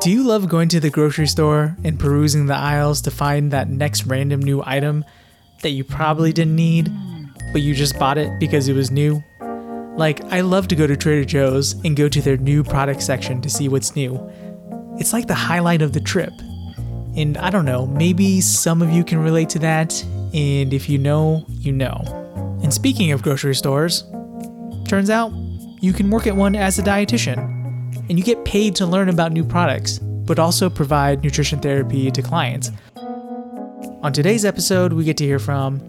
Do you love going to the grocery store and perusing the aisles to find that next random new item that you probably didn't need, but you just bought it because it was new? Like, I love to go to Trader Joe's and go to their new product section to see what's new. It's like the highlight of the trip. And I don't know, maybe some of you can relate to that, and if you know, you know. And speaking of grocery stores, turns out you can work at one as a dietitian and you get paid to learn about new products, but also provide nutrition therapy to clients. On today's episode, we get to hear from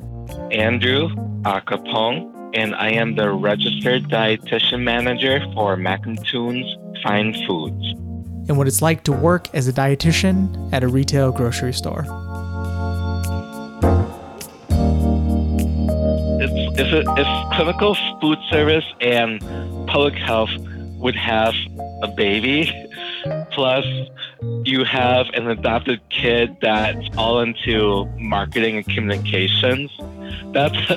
Andrew Acapong, and I am the registered dietitian manager for Mackenthun's Fine Foods. And what it's like to work as a dietitian at a retail grocery store. It's, if, if clinical food service and public health would have a baby, plus you have an adopted kid that's all into marketing and communications. That's,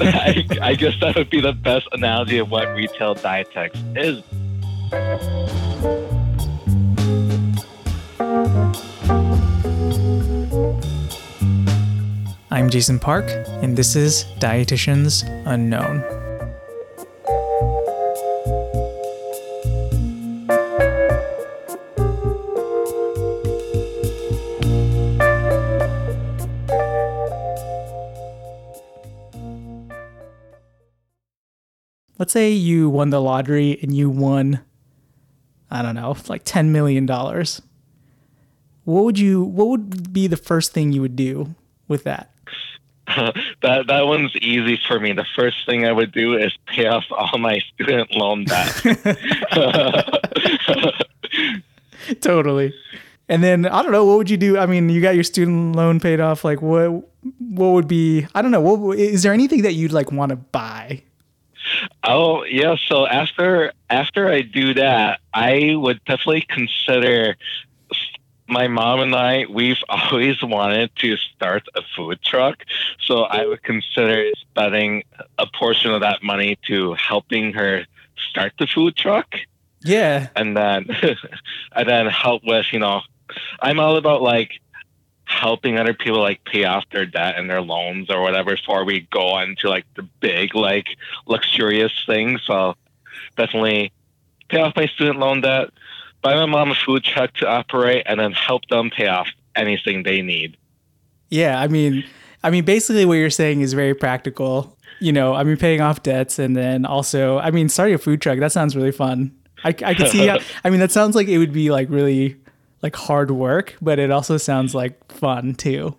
I, I guess that would be the best analogy of what retail dietetics is. I'm Jason Park, and this is Dietitians Unknown. Let's say you won the lottery and you won I don't know, like 10 million dollars. What would you what would be the first thing you would do with that? that that one's easy for me. The first thing I would do is pay off all my student loan debt. totally. And then I don't know what would you do? I mean, you got your student loan paid off. Like what what would be? I don't know. What is there anything that you'd like want to buy? Oh yeah, so after after I do that, I would definitely consider my mom and I, we've always wanted to start a food truck. So I would consider spending a portion of that money to helping her start the food truck. Yeah. And then, and then help with, you know, I'm all about like helping other people like pay off their debt and their loans or whatever before we go on to like the big like luxurious things. So definitely pay off my student loan debt, buy my mom a food truck to operate, and then help them pay off anything they need. Yeah, I mean, I mean, basically what you're saying is very practical. You know, I mean, paying off debts and then also, I mean, starting a food truck. That sounds really fun. I, I could see. How, I mean, that sounds like it would be like really like hard work, but it also sounds like fun too.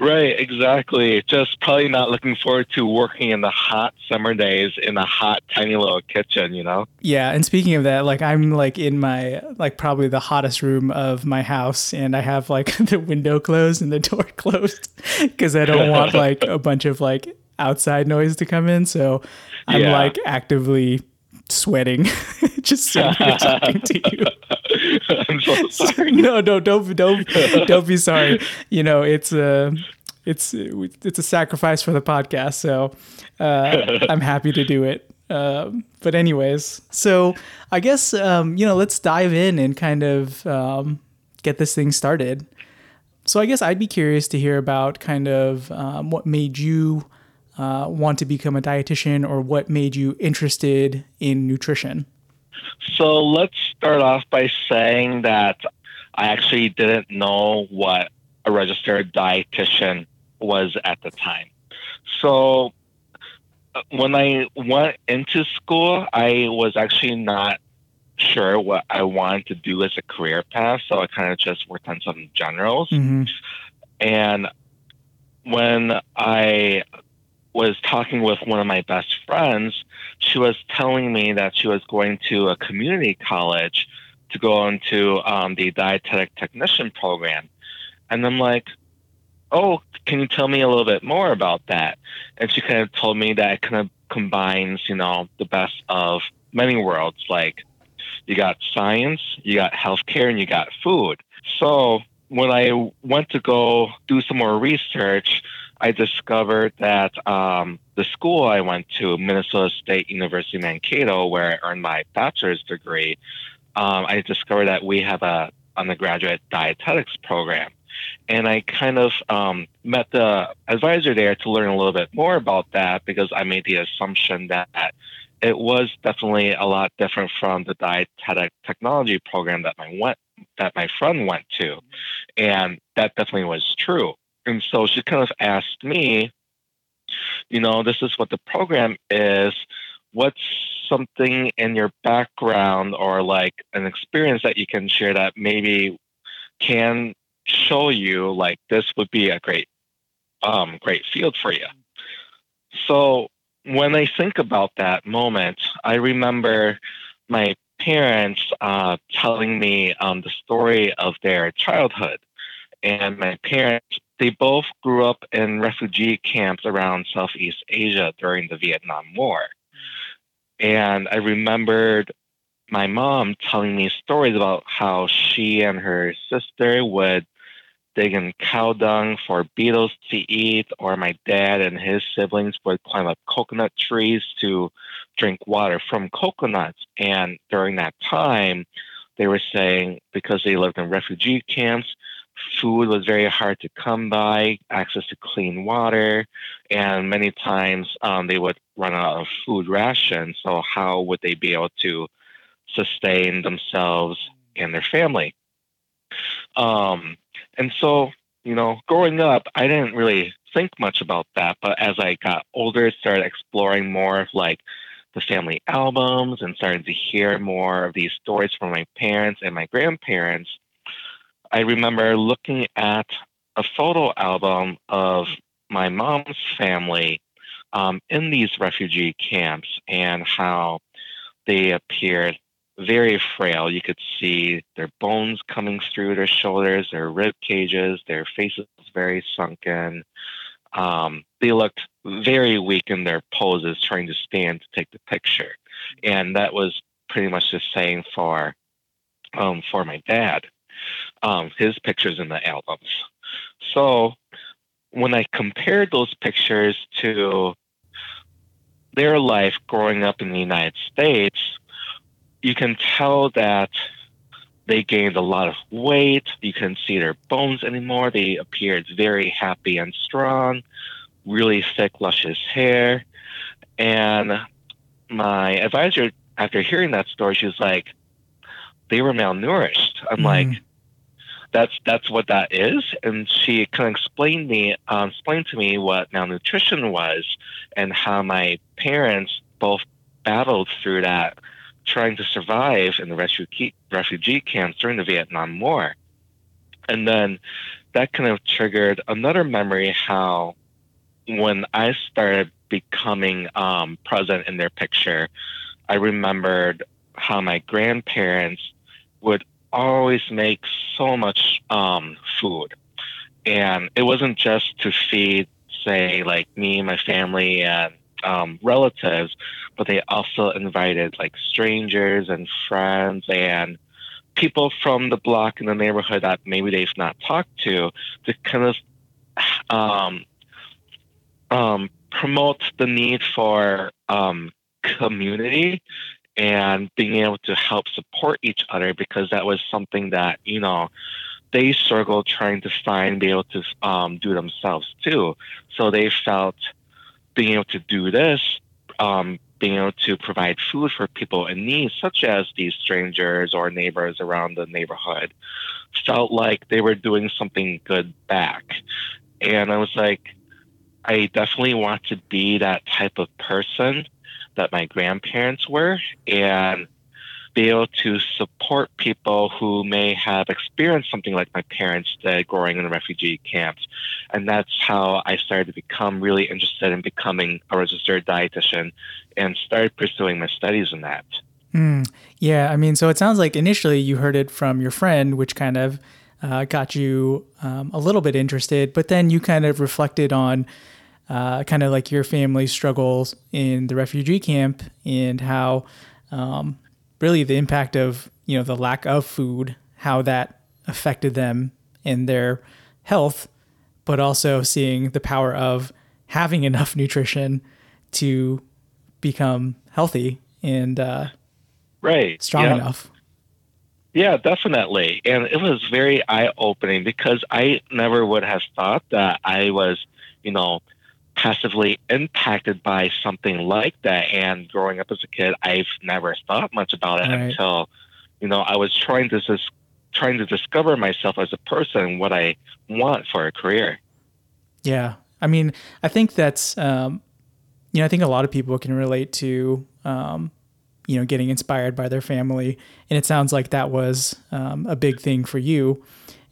Right, exactly. Just probably not looking forward to working in the hot summer days in a hot, tiny little kitchen, you know? Yeah. And speaking of that, like I'm like in my, like probably the hottest room of my house, and I have like the window closed and the door closed because I don't want like a bunch of like outside noise to come in. So I'm yeah. like actively sweating just sitting here talking to you. I'm so sorry. no, no, don't don't don't be sorry. You know, it's a it's it's a sacrifice for the podcast, so uh, I'm happy to do it. Um, but anyways, so I guess um, you know, let's dive in and kind of um, get this thing started. So I guess I'd be curious to hear about kind of um, what made you uh, want to become a dietitian or what made you interested in nutrition? So let's start off by saying that I actually didn't know what a registered dietitian was at the time. So uh, when I went into school, I was actually not sure what I wanted to do as a career path. So I kind of just worked on some generals. Mm-hmm. And when I was talking with one of my best friends, she was telling me that she was going to a community college to go into um, the dietetic technician program. And I'm like, oh, can you tell me a little bit more about that? And she kind of told me that it kind of combines, you know, the best of many worlds. Like you got science, you got healthcare, and you got food. So when I went to go do some more research, I discovered that um, the school I went to, Minnesota State University Mankato, where I earned my bachelor's degree, um, I discovered that we have a undergraduate dietetics program. And I kind of um, met the advisor there to learn a little bit more about that because I made the assumption that it was definitely a lot different from the dietetic technology program that my went that my friend went to, and that definitely was true. And so she kind of asked me, you know, this is what the program is. What's something in your background or like an experience that you can share that maybe can show you like this would be a great um, great field for you. So when I think about that moment, I remember my parents uh, telling me um, the story of their childhood. And my parents, they both grew up in refugee camps around Southeast Asia during the Vietnam War. And I remembered my mom telling me stories about how she and her sister would dig in cow dung for beetles to eat, or my dad and his siblings would climb up coconut trees to drink water from coconuts. And during that time, they were saying because they lived in refugee camps, food was very hard to come by, access to clean water, and many times um, they would run out of food rations. So, how would they be able to sustain themselves and their family? Um, and so, you know, growing up, I didn't really think much about that. But as I got older, started exploring more of like the family albums and started to hear more of these stories from my parents and my grandparents, I remember looking at a photo album of my mom's family um, in these refugee camps and how they appeared very frail. You could see their bones coming through their shoulders, their rib cages, their faces very sunken. Um, they looked very weak in their poses, trying to stand to take the picture, and that was pretty much the same for um, for my dad. Um, his pictures in the albums. So when I compared those pictures to their life growing up in the United States, you can tell that they gained a lot of weight. You couldn't see their bones anymore. They appeared very happy and strong, really thick, luscious hair. And my advisor, after hearing that story, she was like, they were malnourished. I'm mm like, that's that's what that is. And she kind of explained me, um, explained to me what malnutrition was, and how my parents both battled through that trying to survive in the refugee, refugee camps during the Vietnam War. And then that kind of triggered another memory how when I started becoming um, present in their picture, I remembered how my grandparents would always make so much um, food. And it wasn't just to feed, say, like me, my family, and um, relatives, but they also invited like strangers and friends and people from the block in the neighborhood that maybe they've not talked to to kind of um, um, promote the need for um, community and being able to help support each other because that was something that you know they struggled trying to find be able to um, do themselves too so they felt being able to do this, um, being able to provide food for people in need, such as these strangers or neighbors around the neighborhood, felt like they were doing something good back. And I was like, I definitely want to be that type of person that my grandparents were. And be able to support people who may have experienced something like my parents did growing in refugee camps. And that's how I started to become really interested in becoming a registered dietitian and started pursuing my studies in that. Mm, yeah, I mean, so it sounds like initially you heard it from your friend, which kind of uh, got you um, a little bit interested, but then you kind of reflected on uh, kind of like your family's struggles in the refugee camp and how um, really the impact of you know the lack of food, how that affected them and their health, but also seeing the power of having enough nutrition to become healthy and uh, right strong yep. enough. Yeah, definitely. And it was very eye opening because I never would have thought that I was, you know, passively impacted by something like that. And growing up as a kid, I've never thought much about it Right. until, you know, I was trying to just trying to discover myself as a person, what I want for a career. Yeah. I mean, I think that's, um, you know, I think a lot of people can relate to, um, you know, getting inspired by their family. And it sounds like that was um, a big thing for you.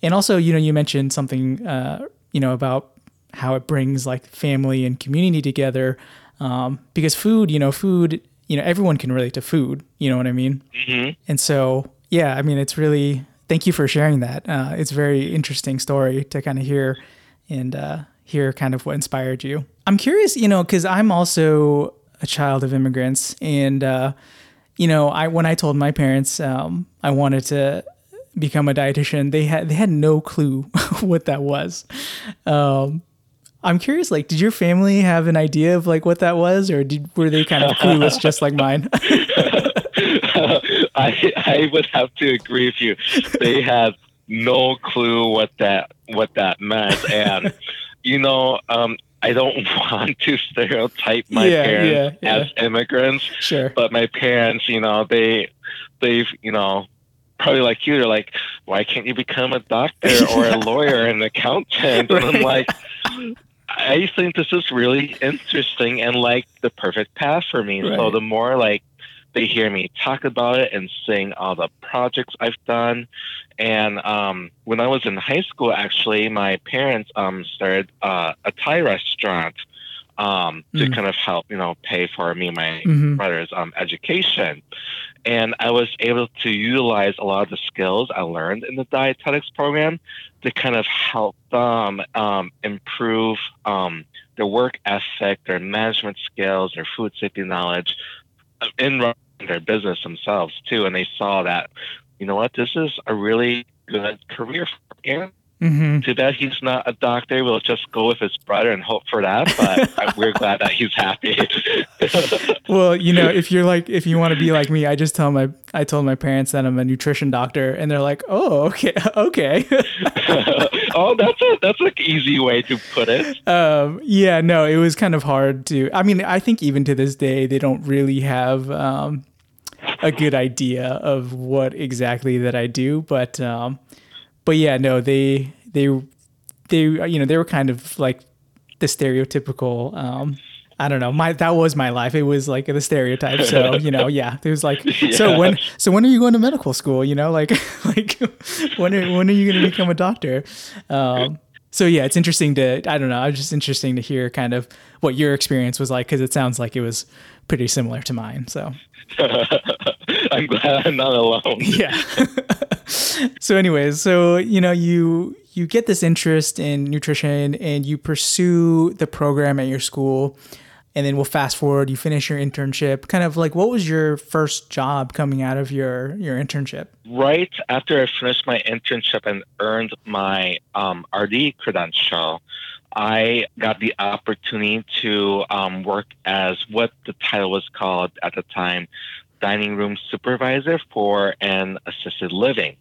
And also, you know, you mentioned something, uh, you know, about how it brings like family and community together. Um, because food, you know, food, you know, everyone can relate to food. You know what I mean? hmm And so, yeah, I mean, it's really, thank you for sharing that. Uh, it's a very interesting story to kind of hear and uh, hear kind of what inspired you. I'm curious, you know, because I'm also a child of immigrants. And, uh, you know, I when I told my parents um, I wanted to become a dietitian, they had they had no clue what that was. Um, I'm curious, like, did your family have an idea of like what that was, or did, were they kind of clueless, just like mine? I I would have to agree with you. They had no clue what that what that meant, and you know, um, I don't want to stereotype my Yeah, parents yeah, yeah. as immigrants, sure. but my parents, you know, they they've you know probably like you, they're like, why can't you become a doctor or a lawyer, an accountant? And I'm like. I think this is really interesting and like the perfect path for me. So the more like they hear me talk about it and sing all the projects I've done. And um, when I was in high school, actually, my parents um, started uh, a Thai restaurant um, to Mm. kind of help, you know, pay for me and my hmm brother's um, education. And I was able to utilize a lot of the skills I learned in the dietetics program to kind of help them um, improve um, their work ethic, their management skills, their food safety knowledge uh, in running their business themselves too. And they saw that, you know what, this is a really good career for Aaron. Hmm Too bad he's not a doctor. We'll just go with his brother and hope for that. But we're glad that he's happy. Well, you know, if you're like, if you want to be like me, I just tell my, I told my parents that I'm a nutrition doctor, and they're like, oh, okay, okay. oh, that's a that's an easy way to put it. um, yeah, no, it was kind of hard to. I mean, I think even to this day, they don't really have um, a good idea of what exactly that I do, but, um, but yeah, no, they, they, they, you know, they were kind of like the stereotypical. Um, I don't know. My that was my life. It was like the stereotype. So you know, yeah. It was like, so when so when are you going to medical school? You know, like like when are when are you going to become a doctor? Um, so yeah, it's interesting to I don't know. It's just interesting to hear kind of what your experience was like because it sounds like it was pretty similar to mine. So I'm glad I'm not alone. yeah. so anyways, so you know you you get this interest in nutrition and you pursue the program at your school and then we'll fast forward you finish your internship kind of like what was your first job coming out of your your internship Right after I finished my internship and earned my um, RD credential, I got the opportunity to um, work as what the title was called at the time, dining room supervisor for an assisted living.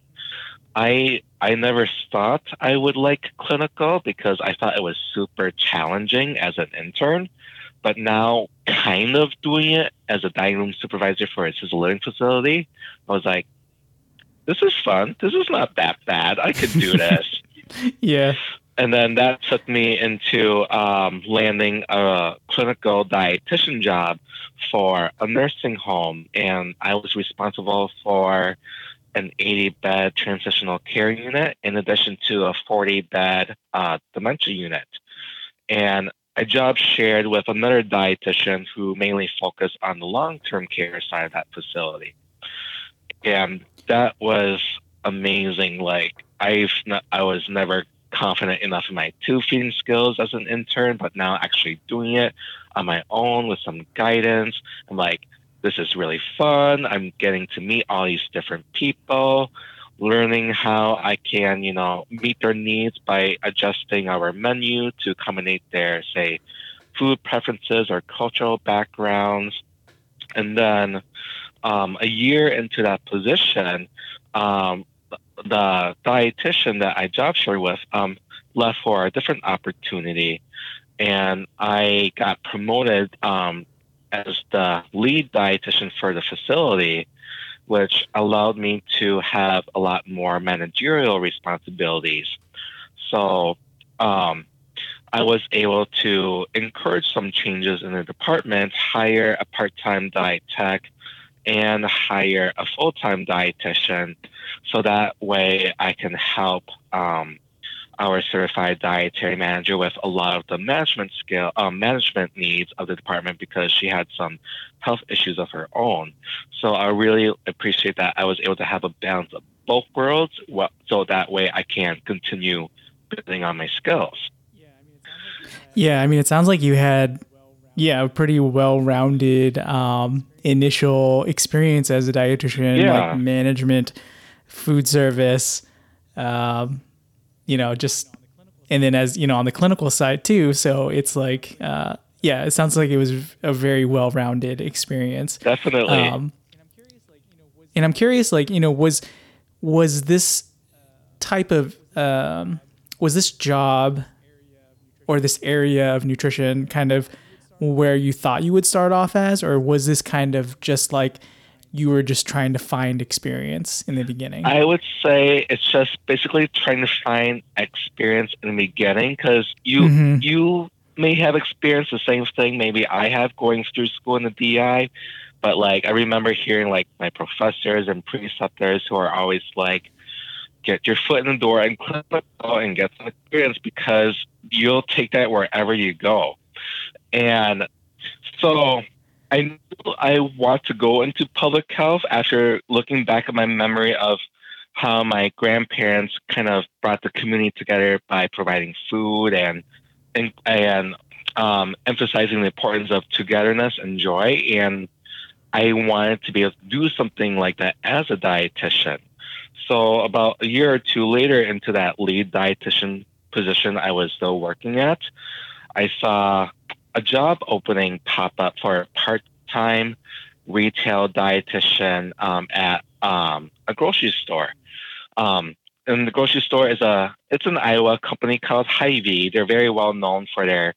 I I never thought I would like clinical because I thought it was super challenging as an intern, but now kind of doing it as a dining room supervisor for a assisted living facility, I was like, this is fun. This is not that bad. I could do this. yeah and then that took me into um, landing a clinical dietitian job for a nursing home. And I was responsible for an 80 bed transitional care unit in addition to a 40 bed uh, dementia unit. And a job shared with another dietitian who mainly focused on the long term care side of that facility. And that was amazing. Like I've not, I was never confident enough in my tube feeding skills as an intern, but now actually doing it on my own with some guidance, I'm like, this is really fun. I'm getting to meet all these different people, learning how I can, you know, meet their needs by adjusting our menu to accommodate their, say, food preferences or cultural backgrounds. And then um, a year into that position, um, the dietitian that I job shared with um, left for a different opportunity, and I got promoted um, as the lead dietitian for the facility, which allowed me to have a lot more managerial responsibilities. So um, I was able to encourage some changes in the department, hire a part time diet tech, and hire a full time dietitian so that way I can help um, our certified dietary manager with a lot of the management skill um, management needs of the department because she had some health issues of her own. So I really appreciate that I was able to have a balance of both worlds, well, so that way I can continue building on my skills. Yeah, I mean, it sounds like you had, yeah, a pretty well-rounded um, initial experience as a dietitian, yeah. like management, food service, um, you know, just, and then as you know, on the clinical side too. So it's like, uh, yeah, it sounds like it was a very well-rounded experience. Definitely. Um, and I'm curious, like, you know, was was this type of um, was this job or this area of nutrition kind of where you thought you would start off as, or was this kind of just like you were just trying to find experience in the beginning? I would say it's just basically trying to find experience in the beginning because you mm-hmm. you may have experienced the same thing maybe I have going through school in the DI, but like I remember hearing like my professors and preceptors who are always like, get your foot in the door and and get some experience because you'll take that wherever you go. And so I I want to go into public health after looking back at my memory of how my grandparents kind of brought the community together by providing food and and, and um, emphasizing the importance of togetherness and joy. And I wanted to be able to do something like that as a dietitian. So about a year or two later into that lead dietitian position I was still working at, I saw a job opening pop up for a part-time retail dietitian um, at um, a grocery store. Um, and the grocery store is a it's an Iowa company called Hy-Vee. They're very well known for their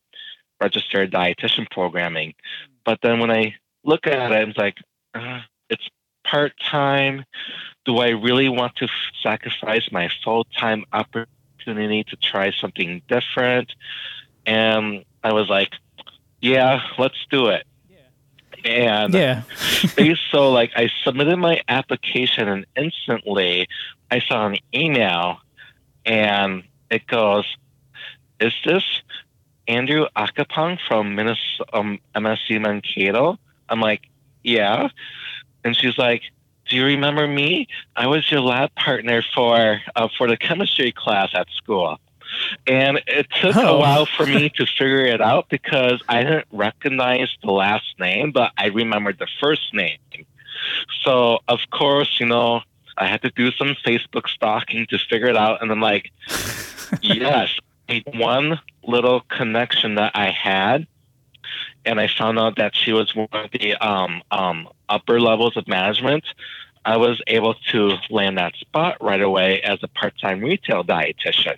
registered dietitian programming. But then when I look at it, it's like uh, it's part time do I really want to sacrifice my full time opportunity to try something different? And I was like, yeah, let's do it. And yeah. so like I submitted my application and instantly I saw an email and it goes, Is this Andrew Akapong from Minnesota, um, MSU Mankato? I'm like, Yeah. And she's like, do you remember me? I was your lab partner for uh, for the chemistry class at school. And it took oh. a while for me to figure it out because I didn't recognize the last name, but I remembered the first name. So, of course, you know, I had to do some Facebook stalking to figure it out. And I'm like, yes, one little connection that I had and I found out that she was one of the um, um, upper levels of management, I was able to land that spot right away as a part time retail dietitian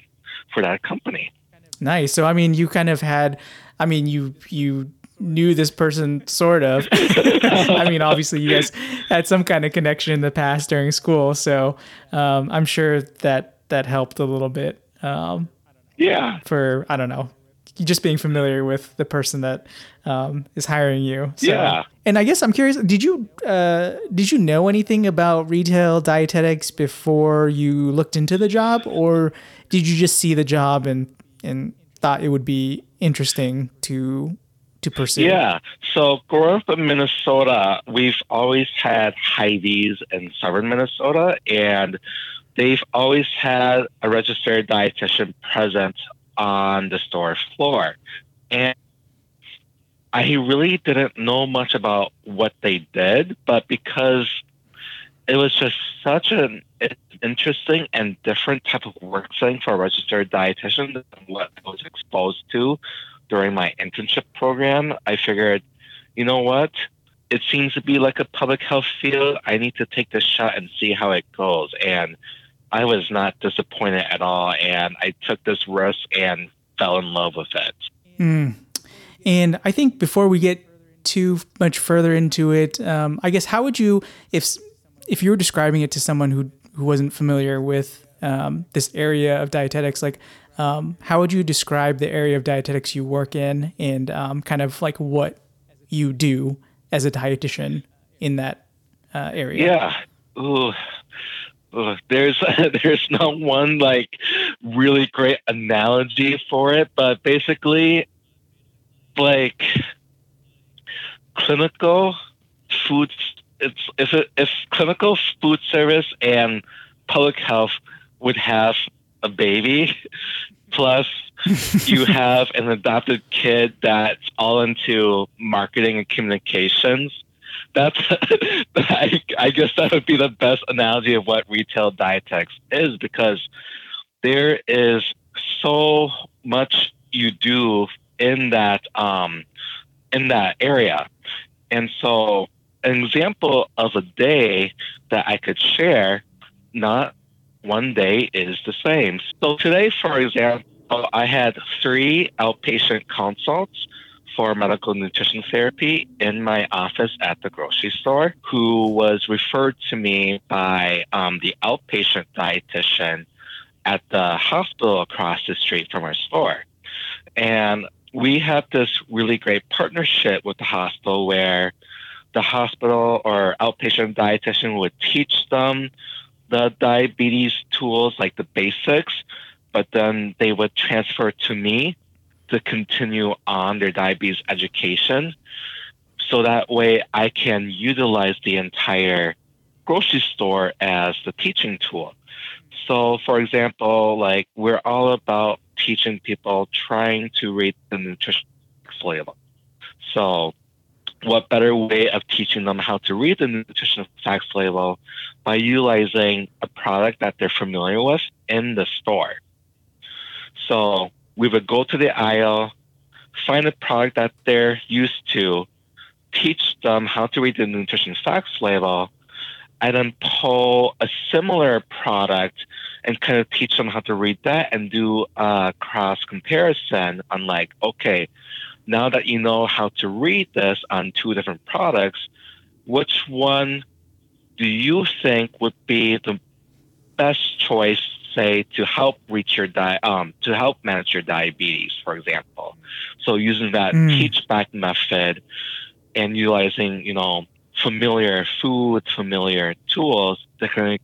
for that company. Nice. So I mean, you kind of had, I mean, you you knew this person sort of. I mean, obviously, you guys had some kind of connection in the past during school, so um, I'm sure that that helped a little bit. Um, yeah. For I don't know, just being familiar with the person that um, is hiring you. So. Yeah. And I guess I'm curious. Did you uh, did you know anything about retail dietetics before you looked into the job, or did you just see the job and and thought it would be interesting to to pursue? Yeah. So growing up in Minnesota, we've always had Hy-Vees in southern Minnesota, and they've always had a registered dietitian present on the store floor. And I really didn't know much about what they did, but because it was just such an interesting and different type of work setting for a registered dietitian than what I was exposed to during my internship program, I figured, you know what? it seems to be like a public health field. I need to take this shot and see how it goes. And I was not disappointed at all. And I took this risk and fell in love with it. Mm. And I think before we get too much further into it, um, I guess how would you, if if you were describing it to someone who who wasn't familiar with um, this area of dietetics, like um, how would you describe the area of dietetics you work in, and um, kind of like what you do as a dietitian in that uh, area? Yeah. Ooh. There's there's not one like really great analogy for it, but basically, like clinical food. It's if it, if clinical food service and public health would have a baby, plus you have an adopted kid that's all into marketing and communications. That's I, I guess that would be the best analogy of what retail dietetics is because there is so much you do in that um, in that area, and so an example of a day that I could share, not one day is the same. So today, for example, I had three outpatient consults for medical nutrition therapy in my office at the grocery store who was referred to me by um, the outpatient dietitian at the hospital across the street from our store. And we have this really great partnership with the hospital where the hospital or outpatient dietitian would teach them the diabetes tools, like the basics, but then they would transfer to me to continue on their diabetes education. So that way I can utilize the entire grocery store as the teaching tool. So, for example, like we're all about teaching people trying to read the nutrition label. So, what better way of teaching them how to read the nutrition facts label by utilizing a product that they're familiar with in the store? So we would go to the aisle, find a product that they're used to, teach them how to read the nutrition facts label, and then pull a similar product and kind of teach them how to read that and do a cross comparison on like, okay, now that you know how to read this on two different products, which one do you think would be the best choice, say, to help reach your di- um, to help manage your diabetes, for example? So using that mm. teach back method and utilizing, you know, familiar foods, familiar tools that can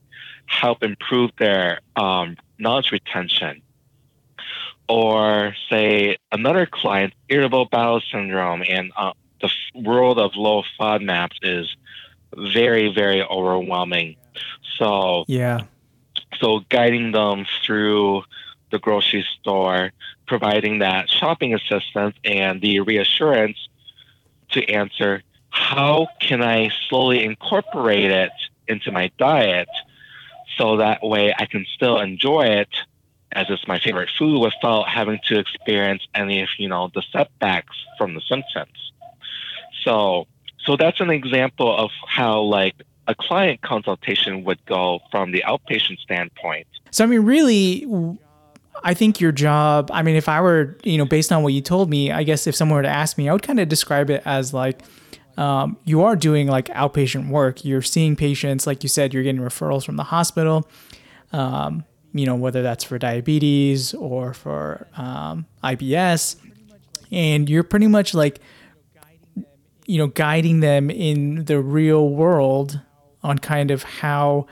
help improve their um, knowledge retention or say another client, irritable bowel syndrome, and uh, the world of low FODMAPs is very, very overwhelming. So yeah, so guiding them through the grocery store, providing that shopping assistance and the reassurance to answer how can I slowly incorporate it into my diet so that way I can still enjoy it as it's my favorite food without having to experience any of you know the setbacks from the symptoms. So so that's an example of how like a client consultation would go from the outpatient standpoint. So I mean really I think your job, I mean if I were, you know, based on what you told me, I guess if someone were to ask me, I would kind of describe it as like um, you are doing like outpatient work. You're seeing patients, like you said, you're getting referrals from the hospital. Um, you know, whether that's for diabetes or for um, IBS. And you're pretty much like, you know, guiding them in the real world on kind of how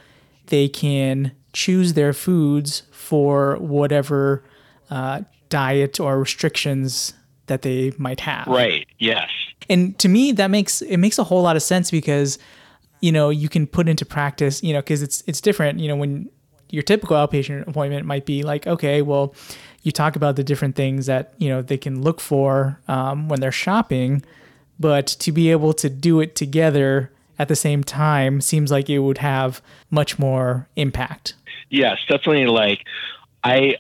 they can choose their foods for whatever uh, diet or restrictions that they might have. Right. Yes. And to me, that makes it makes a whole lot of sense because, you know, you can put into practice, you know, because it's it's different. You know, when your typical outpatient appointment might be like, okay, well, you talk about the different things that you know they can look for um, when they're shopping, but to be able to do it together at the same time seems like it would have much more impact. Yes, definitely. Like I,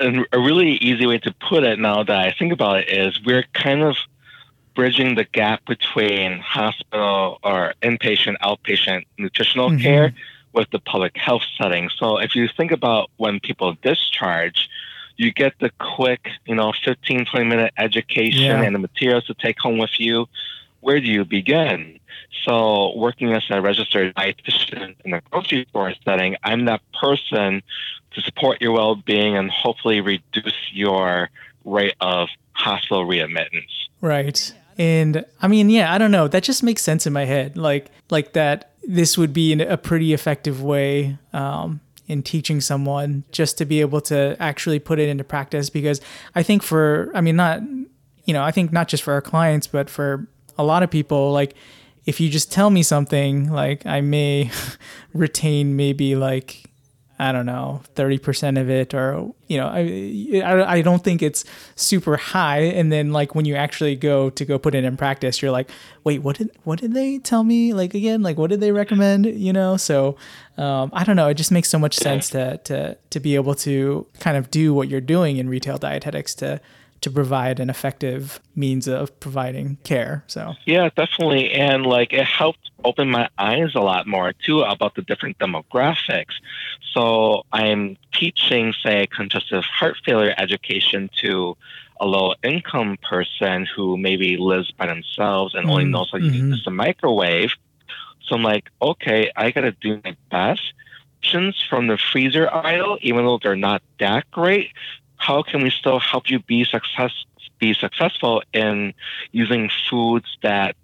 a really easy way to put it now that I think about it is we're kind of bridging the gap between hospital or inpatient, outpatient nutritional Mhm. care with the public health setting. So if you think about when people discharge, you get the quick, you know, 15, 20 minute education Yeah. and the materials to take home with you. Where do you begin? So working as a registered dietitian in a grocery store setting, I'm that person to support your well-being and hopefully reduce your rate of hospital readmittance. Right. And I mean, yeah, I don't know. That just makes sense in my head. Like, like that. This would be a pretty effective way um, in teaching someone just to be able to actually put it into practice. Because I think for, I mean, not, you know, I think not just for our clients, but for a lot of people, like, if you just tell me something, like, I may retain maybe like I don't know, 30% of it, or, you know, I, I, don't think it's super high. And then like when you actually go to go put it in practice, you're like, wait, what did, what did they tell me? Like, again, like, what did they recommend? You know? So, um, I don't know. It just makes so much sense to, to, to be able to kind of do what you're doing in retail dietetics to, to provide an effective means of providing care. So, Yeah, definitely. And like it helped open my eyes a lot more too about the different demographics. So I'm teaching, say, congestive heart failure education to a low income person who maybe lives by themselves and only Mm, knows how to mhm. use the microwave. So I'm like, okay, I gotta do my best. Options From the freezer aisle, even though they're not that great, how can we still help you be success be successful in using foods that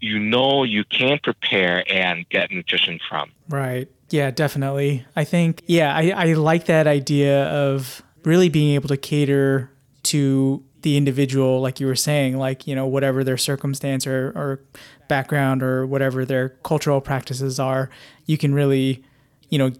you know you can prepare and get nutrition from. Right. Yeah, definitely. I think, yeah, I, I like that idea of really being able to cater to the individual, like you were saying, like, you know, whatever their circumstance or, or background or whatever their cultural practices are, you can really, you know,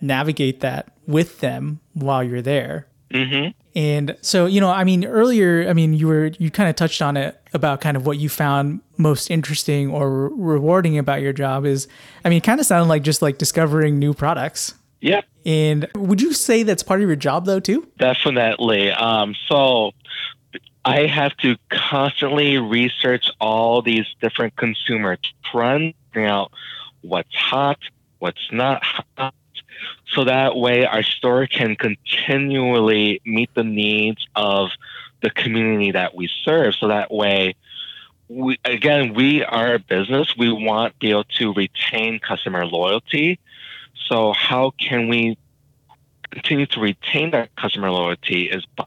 navigate that with them while you're there. Hmm And so, you know, I mean, earlier, I mean, you were, you kind of touched on it about kind of what you found most interesting or re- rewarding about your job is, I mean, it kind of sounded like just like discovering new products. Yeah. And would you say that's part of your job though, too? definitely. Um, so I have to constantly research all these different consumer trends, figuring out what's hot, what's not hot, so that way our store can continually meet the needs of the community that we serve. So that way, we, again, we are a business. We want to be able to retain customer loyalty. So how can we continue to retain that customer loyalty is by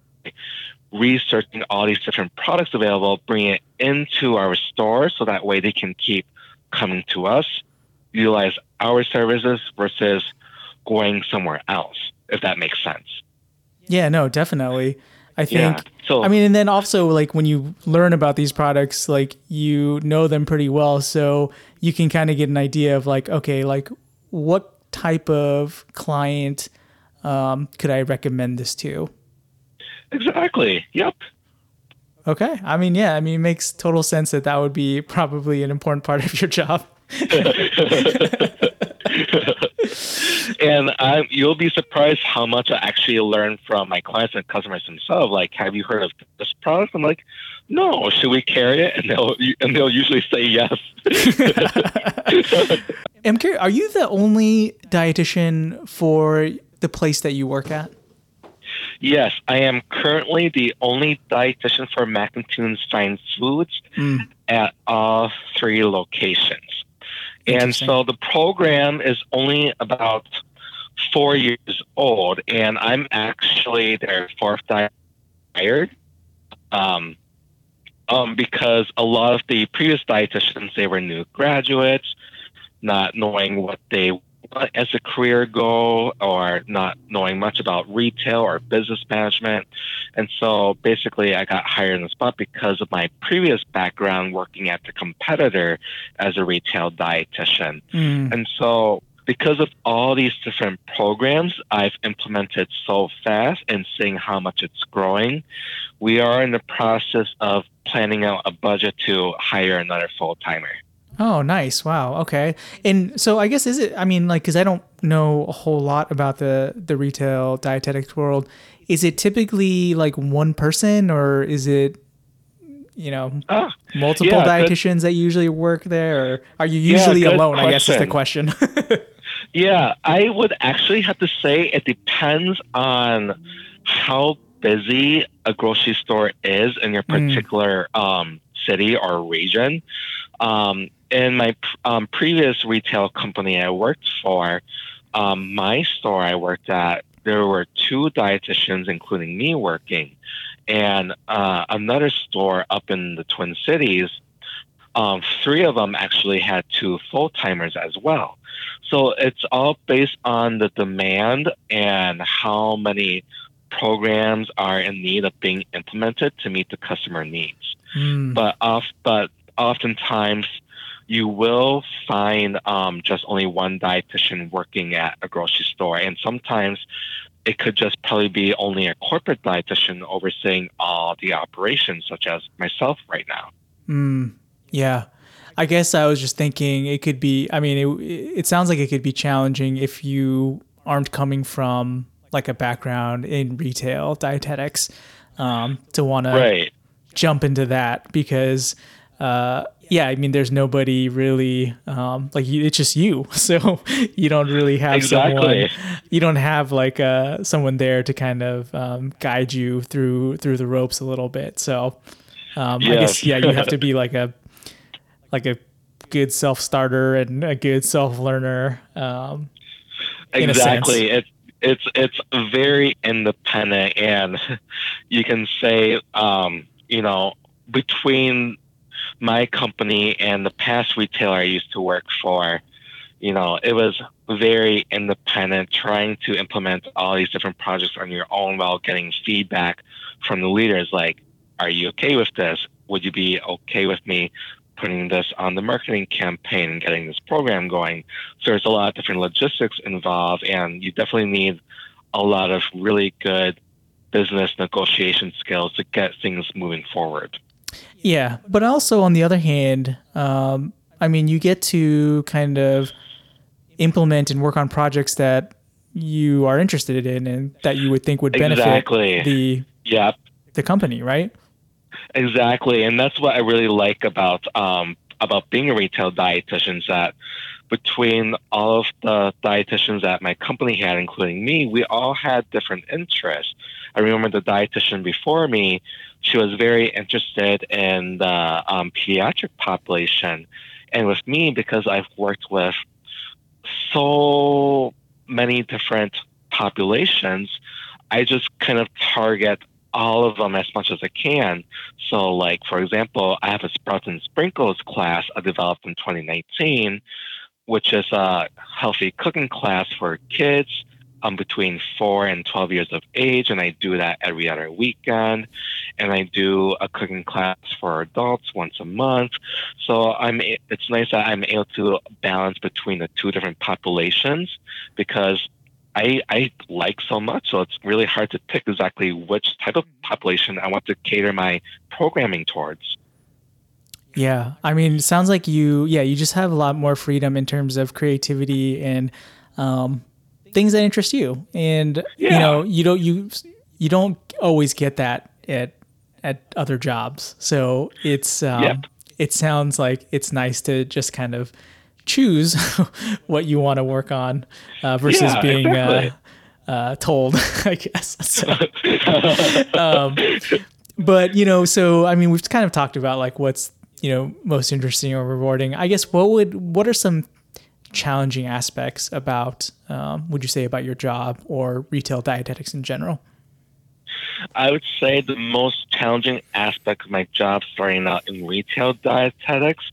researching all these different products available, bringing it into our store so that way they can keep coming to us, utilize our services versus going somewhere else, if that makes sense. Yeah, no, definitely. I think. Yeah. So I mean, and then also like when you learn about these products, like you know them pretty well. So you can kind of get an idea of like, okay, like what type of client um, could I recommend this to? exactly. Yep. Okay. I mean, yeah, I mean, it makes total sense that that would be probably an important part of your job. and I, you'll be surprised how much I actually learn from my clients and customers themselves. Like, have you heard of this product? I'm like, no. Should we carry it? And they'll and they'll usually say yes. I'm curious, are you the only dietitian for the place that you work at? yes, I am currently the only dietitian for Mackenthun's Fine Foods Mm. at all three locations. And so the program is only about four years old, and I'm actually their fourth diet hired. Um, um, because a lot of the previous dietitians, they were new graduates, not knowing what they want as a career goal or not knowing much about retail or business management. And so basically, I got hired on the spot because of my previous background working at the competitor as a retail dietitian. Mm. And so, because of all these different programs I've implemented so fast and seeing how much it's growing, we are in the process of planning out a budget to hire another full timer. Oh, nice. Wow. Okay. And so I guess is it? I mean, like, because I don't know a whole lot about the the retail dietetics world. Is it typically like one person, or is it you know Ah, multiple yeah, dietitians that usually work there, or are you usually good alone? I guess is the question. Yeah, I would actually have to say it depends on how busy a grocery store is in your Mm. particular um, city or region. Um, in my um, previous retail company I worked for, um, my store I worked at, there were two dietitians, including me, working, and uh, another store up in the Twin Cities. Um, three of them actually had two full timers as well. So it's all based on the demand and how many programs are in need of being implemented to meet the customer needs. Hmm. But off, but oftentimes you will find um, just only one dietitian working at a grocery store, and sometimes it could just probably be only a corporate dietitian overseeing all the operations, such as myself right now. Mm, yeah. I guess I was just thinking it could be, I mean, it, it sounds like it could be challenging if you aren't coming from like a background in retail dietetics um, to want to jump into that because, uh, yeah, I mean, there's nobody really um, like you, it's just you, so you don't really have Exactly. someone. You don't have like uh, someone there to kind of um, guide you through through the ropes a little bit. So um, I guess yeah, you have to be like a like a good self starter and a good self learner. Um, exactly it's it's it's very independent and you can say um you know between my company and the past retailer i used to work for you know it was very independent trying to implement all these different projects on your own while getting feedback from the leaders like are you okay with this would you be okay with me putting this on the marketing campaign and getting this program going so there's a lot of different logistics involved, and you definitely need a lot of really good business negotiation skills to get things moving forward. Yeah, but also on the other hand, um, I mean, you get to kind of implement and work on projects that you are interested in and that you would think would benefit Exactly. the Yeah, the company, right? Exactly, and that's what I really like about um, about being a retail dietitian. Is that between all of the dietitians that my company had, including me, we all had different interests. I remember the dietitian before me; she was very interested in the um, pediatric population, and with me, because I've worked with so many different populations, I just kind of target all of them as much as I can. So, like for example, I have a Sprouts and Sprinkles class I developed in 2019, which is a healthy cooking class for kids um, between four and 12 years of age, and I do that every other weekend. And I do a cooking class for adults once a month. So I'm. It's nice that I'm able to balance between the two different populations because I, I like so much, so it's really hard to pick exactly which type of population I want to cater my programming towards. Yeah, I mean, it sounds like you, yeah, you just have a lot more freedom in terms of creativity and um, things that interest you, and you know, you don't you you don't always get that at at other jobs. So it's um, Yep. it sounds like it's nice to just kind of choose what you want to work on uh, versus Yeah, being exactly. uh, uh, told, I guess. So, um, but you know, so I mean, we've kind of talked about like what's you know most interesting or rewarding. I guess what would what are some challenging aspects about um, would you say about your job or retail dietetics in general? I would say the most challenging aspect of my job starting out in retail dietetics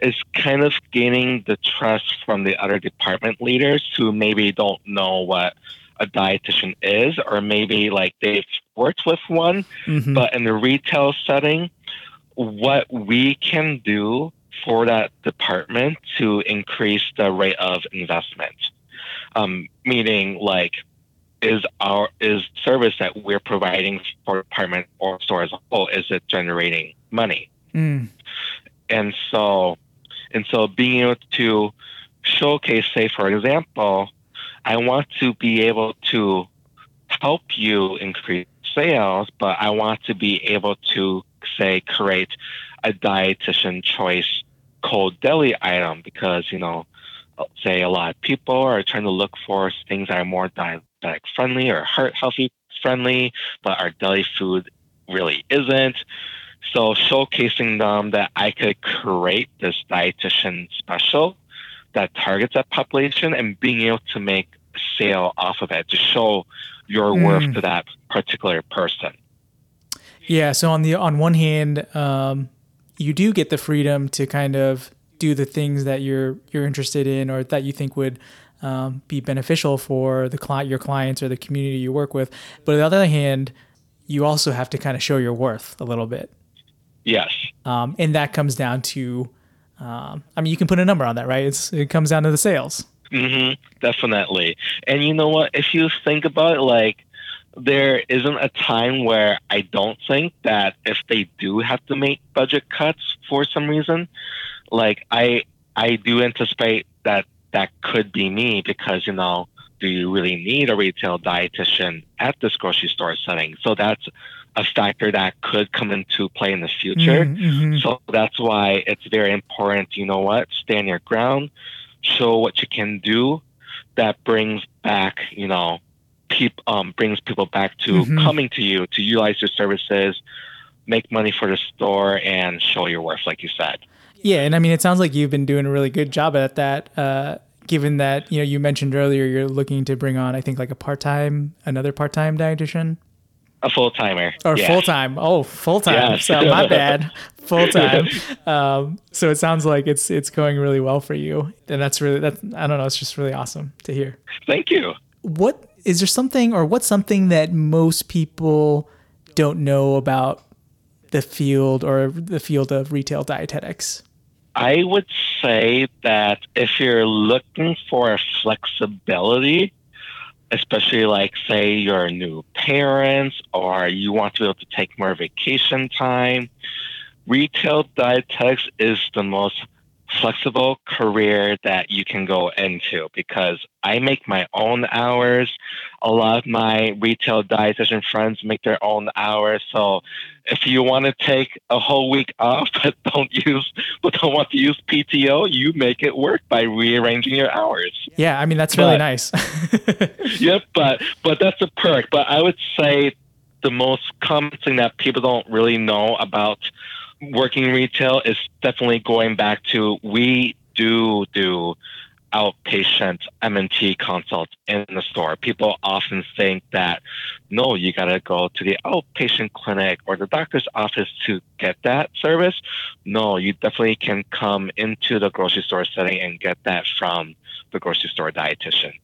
is kind of gaining the trust from the other department leaders who maybe don't know what a dietitian is or maybe like they've worked with one Mhm. but in the retail setting what we can do for that department to increase the rate of investment. Um, meaning like is our is service that we're providing for department or store as a whole is it generating money? Mm, and so and so being able to showcase say for example i want to be able to help you increase sales but i want to be able to say, create a dietitian choice cold deli item because, you know, say a lot of people are trying to look for things that are more diabetic friendly or heart healthy friendly, but our deli food really isn't. So showcasing them that I could create this dietitian special that targets that population and being able to make a sale off of it to show your mm. worth to that particular person. Yeah. So on the on one hand, um, you do get the freedom to kind of do the things that you're you're interested in or that you think would um, be beneficial for the client, your clients, or the community you work with. But on the other hand, you also have to kind of show your worth a little bit. Yes. Um, and that comes down to, um, I mean, you can put a number on that, right? It's, it comes down to the sales. Mm-hmm, definitely. And you know what? If you think about it, like, there isn't a time where I don't think that if they do have to make budget cuts for some reason, like I I do anticipate that that could be me because you know do you really need a retail dietitian at this grocery store setting? So that's a factor that could come into play in the future. Mm-hmm, mm-hmm. So that's why it's very important. You know what? Stand your ground, show what you can do. That brings back, you know, peop, um, brings people back to mm-hmm. coming to you to utilize your services, make money for the store, and show your worth, like you said. Yeah, and I mean, it sounds like you've been doing a really good job at that. Uh, given that you know you mentioned earlier you're looking to bring on, I think like a part time, another part time dietitian. A full timer. Or full time. Oh, full time. Yeah. So my bad. Full time. Um, so it sounds like it's it's going really well for you, and that's really that's I don't know. It's just really awesome to hear. Thank you. What is there something or what's something that most people don't know about the field or the field of retail dietetics? I would say that if you're looking for flexibility, especially like say you're a new parents or you want to be able to take more vacation time, retail dietetics is the most flexible career that you can go into because I make my own hours. A lot of my retail dietitian friends make their own hours. So if you want to take a whole week off but don't use but don't want to use PTO, you make it work by rearranging your hours. Yeah, I mean that's really nice. yep, but but that's a perk. But I would say the most common thing that people don't really know about working retail is definitely going back to we do do outpatient consults in the store. People often think that no, you got to go to the outpatient clinic or the doctor's office to get that service. No, you definitely can come into the grocery store setting and get that from the grocery store dietitian.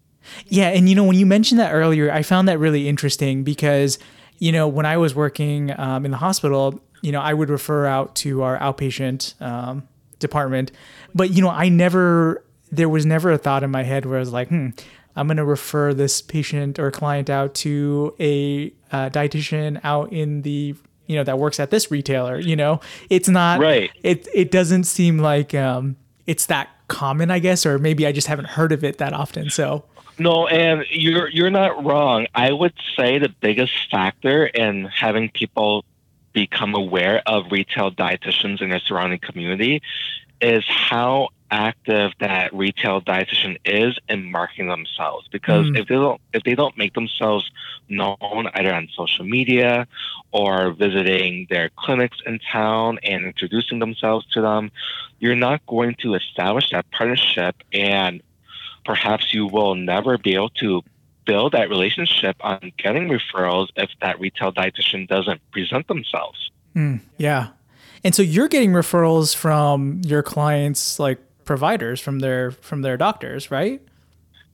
Yeah, and you know when you mentioned that earlier, I found that really interesting because you know when I was working um, in the hospital, you know, I would refer out to our outpatient um, department. But, you know, I never, there was never a thought in my head where I was like, hmm, I'm going to refer this patient or client out to a uh, dietitian out in the, you know, that works at this retailer. You know, it's not, right. It, it doesn't seem like um, it's that common, I guess, or maybe I just haven't heard of it that often. So, no, and you're you're not wrong. I would say the biggest factor in having people become aware of retail dietitians in their surrounding community is how active that retail dietitian is in marketing themselves because mm. if they don't if they don't make themselves known either on social media or visiting their clinics in town and introducing themselves to them you're not going to establish that partnership and perhaps you will never be able to build that relationship on getting referrals if that retail dietitian doesn't present themselves. Mm, yeah. And so you're getting referrals from your clients like providers from their from their doctors, right?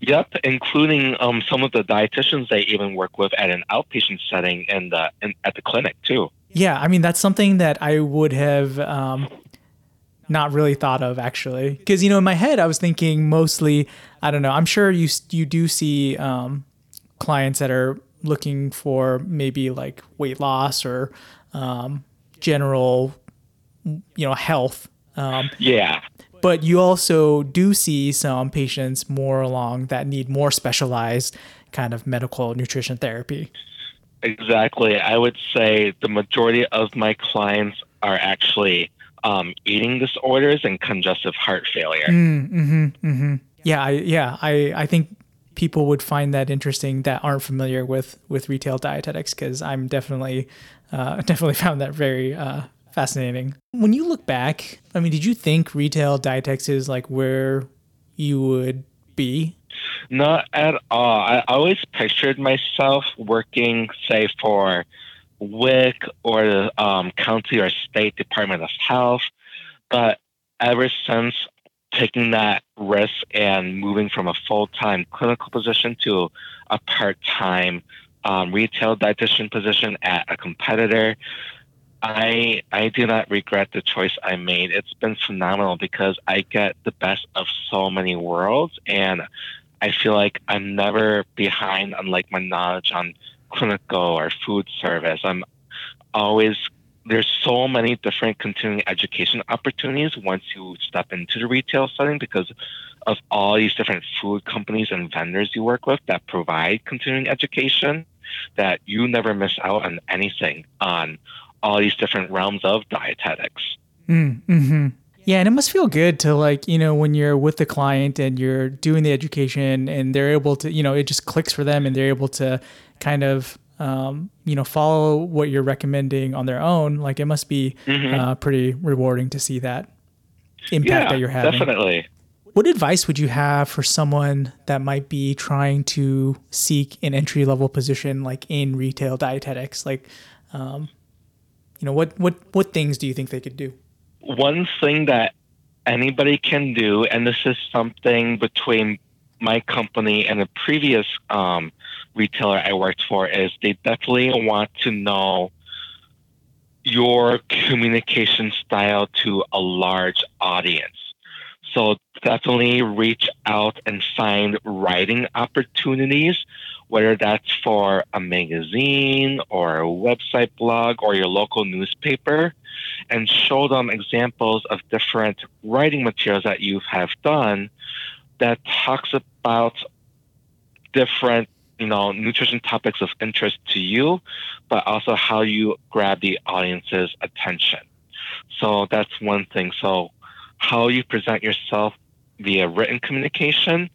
Yep, including um, some of the dietitians they even work with at an outpatient setting and, uh, and at the clinic too. Yeah, I mean that's something that I would have um, not really thought of actually, because you know in my head I was thinking mostly I don't know. I'm sure you you do see um, clients that are looking for maybe like weight loss or um, general, you know, health. Um, yeah. But you also do see some patients more along that need more specialized kind of medical nutrition therapy. Exactly. I would say the majority of my clients are actually um, eating disorders and congestive heart failure. Mm, mm-hmm, mm-hmm. Yeah, I, yeah, I, I think people would find that interesting that aren't familiar with with retail dietetics because I'm definitely uh, definitely found that very uh, fascinating. When you look back, I mean, did you think retail dietetics is like where you would be? Not at all. I always pictured myself working, say, for WIC or the um, county or state Department of Health. But ever since taking that risk and moving from a full time clinical position to a part time um, retail dietitian position at a competitor, I I do not regret the choice I made. It's been phenomenal because I get the best of so many worlds, and I feel like I'm never behind on like my knowledge on clinical or food service. I'm always there's so many different continuing education opportunities once you step into the retail setting because of all these different food companies and vendors you work with that provide continuing education that you never miss out on anything on all these different realms of dietetics. Mm, hmm Yeah, and it must feel good to like, you know, when you're with the client and you're doing the education and they're able to, you know, it just clicks for them and they're able to kind of um, you know, follow what you're recommending on their own, like it must be mm-hmm. uh, pretty rewarding to see that impact yeah, that you're having. Definitely. What advice would you have for someone that might be trying to seek an entry level position, like in retail dietetics? Like, um, you know, what what what things do you think they could do? One thing that anybody can do, and this is something between my company and a previous um, retailer I worked for is they definitely want to know your communication style to a large audience. So definitely reach out and find writing opportunities, whether that's for a magazine or a website blog or your local newspaper, and show them examples of different writing materials that you have done that talks about different you know nutrition topics of interest to you but also how you grab the audience's attention. So that's one thing. So how you present yourself via written communication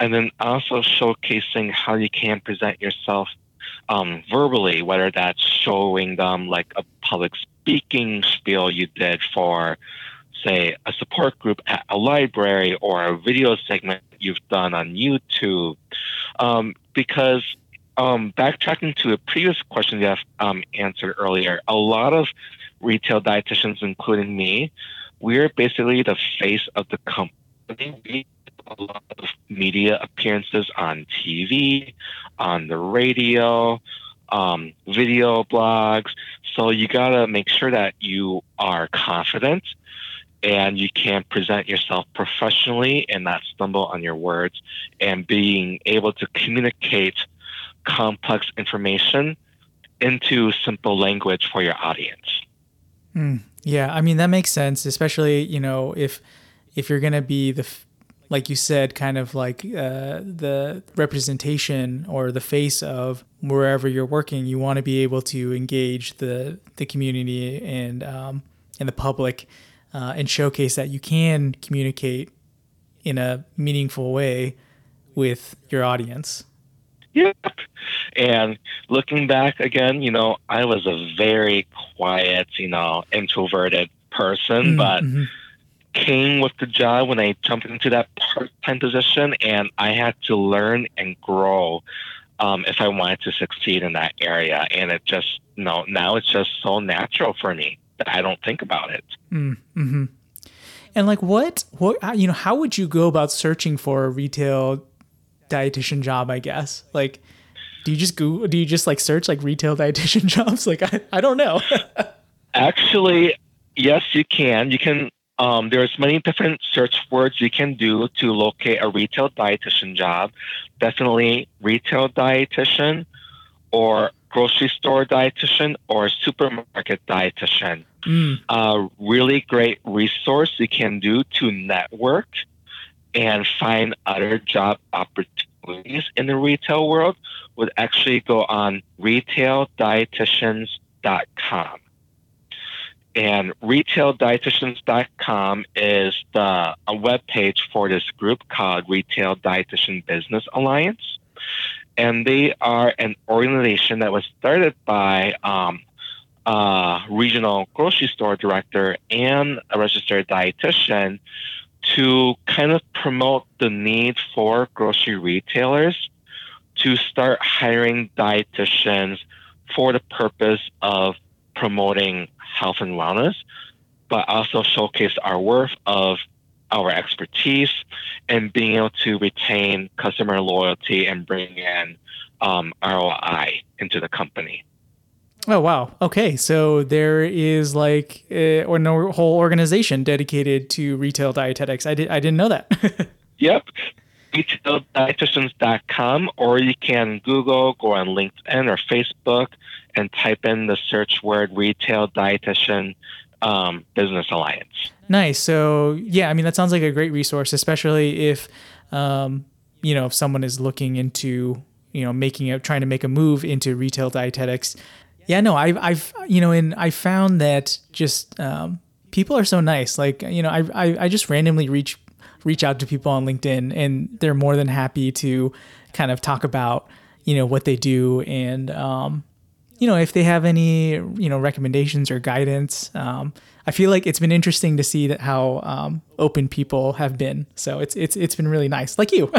and then also showcasing how you can present yourself um, verbally whether that's showing them like a public speaking spiel you did for say, a support group at a library or a video segment you've done on YouTube. Um, because um, backtracking to a previous question you have um, answered earlier, a lot of retail dietitians, including me, we're basically the face of the company. A lot of media appearances on TV, on the radio, um, video blogs. So you got to make sure that you are confident and you can present yourself professionally and not stumble on your words and being able to communicate complex information into simple language for your audience. Mm, yeah, I mean that makes sense, especially you know if if you're gonna be the like you said, kind of like uh, the representation or the face of wherever you're working, you want to be able to engage the the community and um, and the public uh, and showcase that you can communicate in a meaningful way with your audience. Yep. And looking back again, you know, I was a very quiet, you know, introverted person, mm-hmm. but came with the job when I jumped into that part time position, and I had to learn and grow um, if I wanted to succeed in that area. And it just, you know, now it's just so natural for me. That I don't think about it. Mm-hmm. And like, what, what, you know, how would you go about searching for a retail dietitian job? I guess like, do you just go? Do you just like search like retail dietitian jobs? Like, I, I don't know. Actually, yes, you can. You can. Um, there's many different search words you can do to locate a retail dietitian job. Definitely retail dietitian or grocery store dietitian or supermarket dietitian. Mm. A really great resource you can do to network and find other job opportunities in the retail world would actually go on retaildietitians.com. And retaildietitians.com is the a web page for this group called Retail Dietitian Business Alliance. And they are an organization that was started by um, a regional grocery store director and a registered dietitian to kind of promote the need for grocery retailers to start hiring dietitians for the purpose of promoting health and wellness, but also showcase our worth of our expertise and being able to retain customer loyalty and bring in um, ROI into the company. Oh wow. Okay, so there is like a, or no whole organization dedicated to retail dietetics. I did I didn't know that. yep. Retaildietitians.com, or you can Google, go on LinkedIn or Facebook, and type in the search word Retail Dietitian um, Business Alliance. Nice. So yeah, I mean that sounds like a great resource, especially if um, you know if someone is looking into you know making a trying to make a move into retail dietetics. Yeah, no, I've I've you know and I found that just um, people are so nice. Like you know I, I I just randomly reach reach out to people on LinkedIn and they're more than happy to kind of talk about you know what they do and um, you know, if they have any, you know, recommendations or guidance. Um, I feel like it's been interesting to see that how um, open people have been. So it's it's it's been really nice, like you.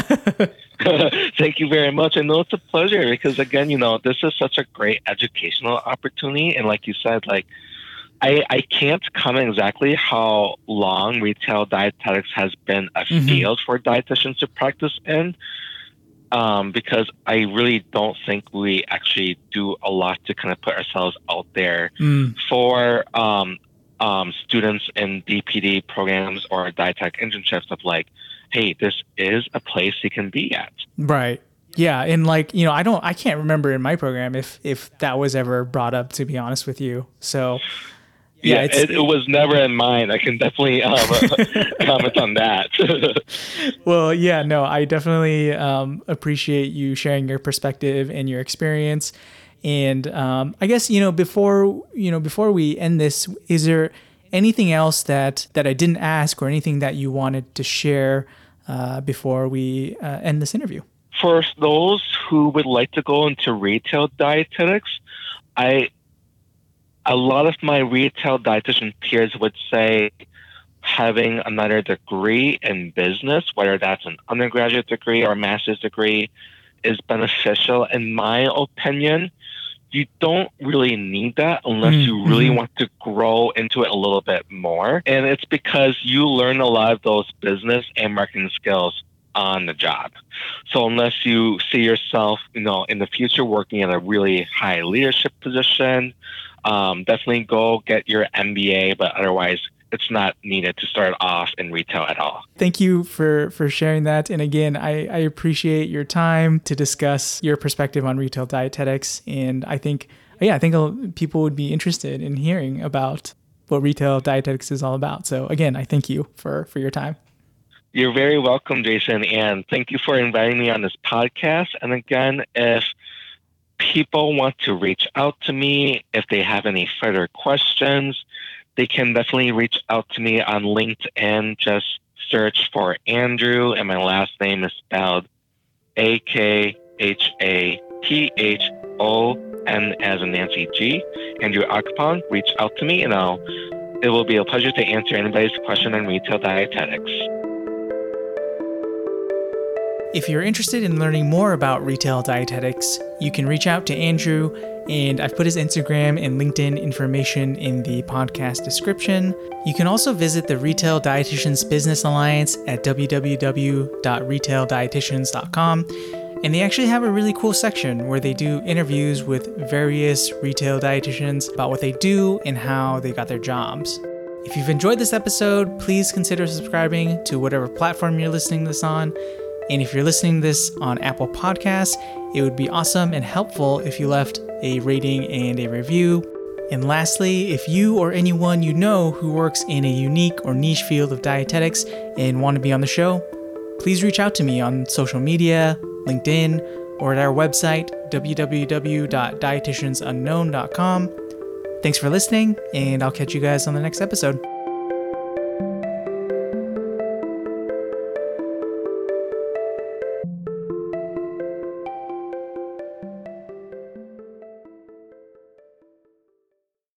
Thank you very much. I know it's a pleasure because again, you know, this is such a great educational opportunity, and like you said, like. I, I can't comment exactly how long retail dietetics has been a mm-hmm. field for dietitians to practice in, um, because I really don't think we actually do a lot to kind of put ourselves out there mm. for um, um, students in DPD programs or dietetic internships of like, hey, this is a place you can be at. Right. Yeah, and like you know, I don't, I can't remember in my program if if that was ever brought up. To be honest with you, so yeah, yeah it, it, was never in mind. I can definitely um, comment on that. well, yeah, no, I definitely um, appreciate you sharing your perspective and your experience. And um, I guess you know before you know before we end this, is there anything else that that I didn't ask or anything that you wanted to share uh, before we uh, end this interview? For those who would like to go into retail dietetics, I a lot of my retail dietitian peers would say having another degree in business, whether that's an undergraduate degree or a master's degree, is beneficial in my opinion. You don't really need that unless mm-hmm. you really want to grow into it a little bit more. And it's because you learn a lot of those business and marketing skills on the job. So unless you see yourself, you know, in the future working in a really high leadership position, um, definitely go get your MBA, but otherwise, it's not needed to start off in retail at all. Thank you for for sharing that. And again, I, I appreciate your time to discuss your perspective on retail dietetics. And I think, yeah, I think people would be interested in hearing about what retail dietetics is all about. So again, I thank you for for your time. You're very welcome, Jason, and thank you for inviting me on this podcast. And again, if people want to reach out to me if they have any further questions, they can definitely reach out to me on LinkedIn. Just search for Andrew, and my last name is spelled A K H A T H O N as in Nancy G. Andrew Akpong. Reach out to me, and I'll. It will be a pleasure to answer anybody's question on retail dietetics. If you're interested in learning more about retail dietetics, you can reach out to Andrew, and I've put his Instagram and LinkedIn information in the podcast description. You can also visit the Retail Dietitians Business Alliance at www.retaildietitians.com. And they actually have a really cool section where they do interviews with various retail dietitians about what they do and how they got their jobs. If you've enjoyed this episode, please consider subscribing to whatever platform you're listening to this on. And if you're listening to this on Apple Podcasts, it would be awesome and helpful if you left a rating and a review. And lastly, if you or anyone you know who works in a unique or niche field of dietetics and want to be on the show, please reach out to me on social media, LinkedIn, or at our website, www.dietitiansunknown.com. Thanks for listening, and I'll catch you guys on the next episode.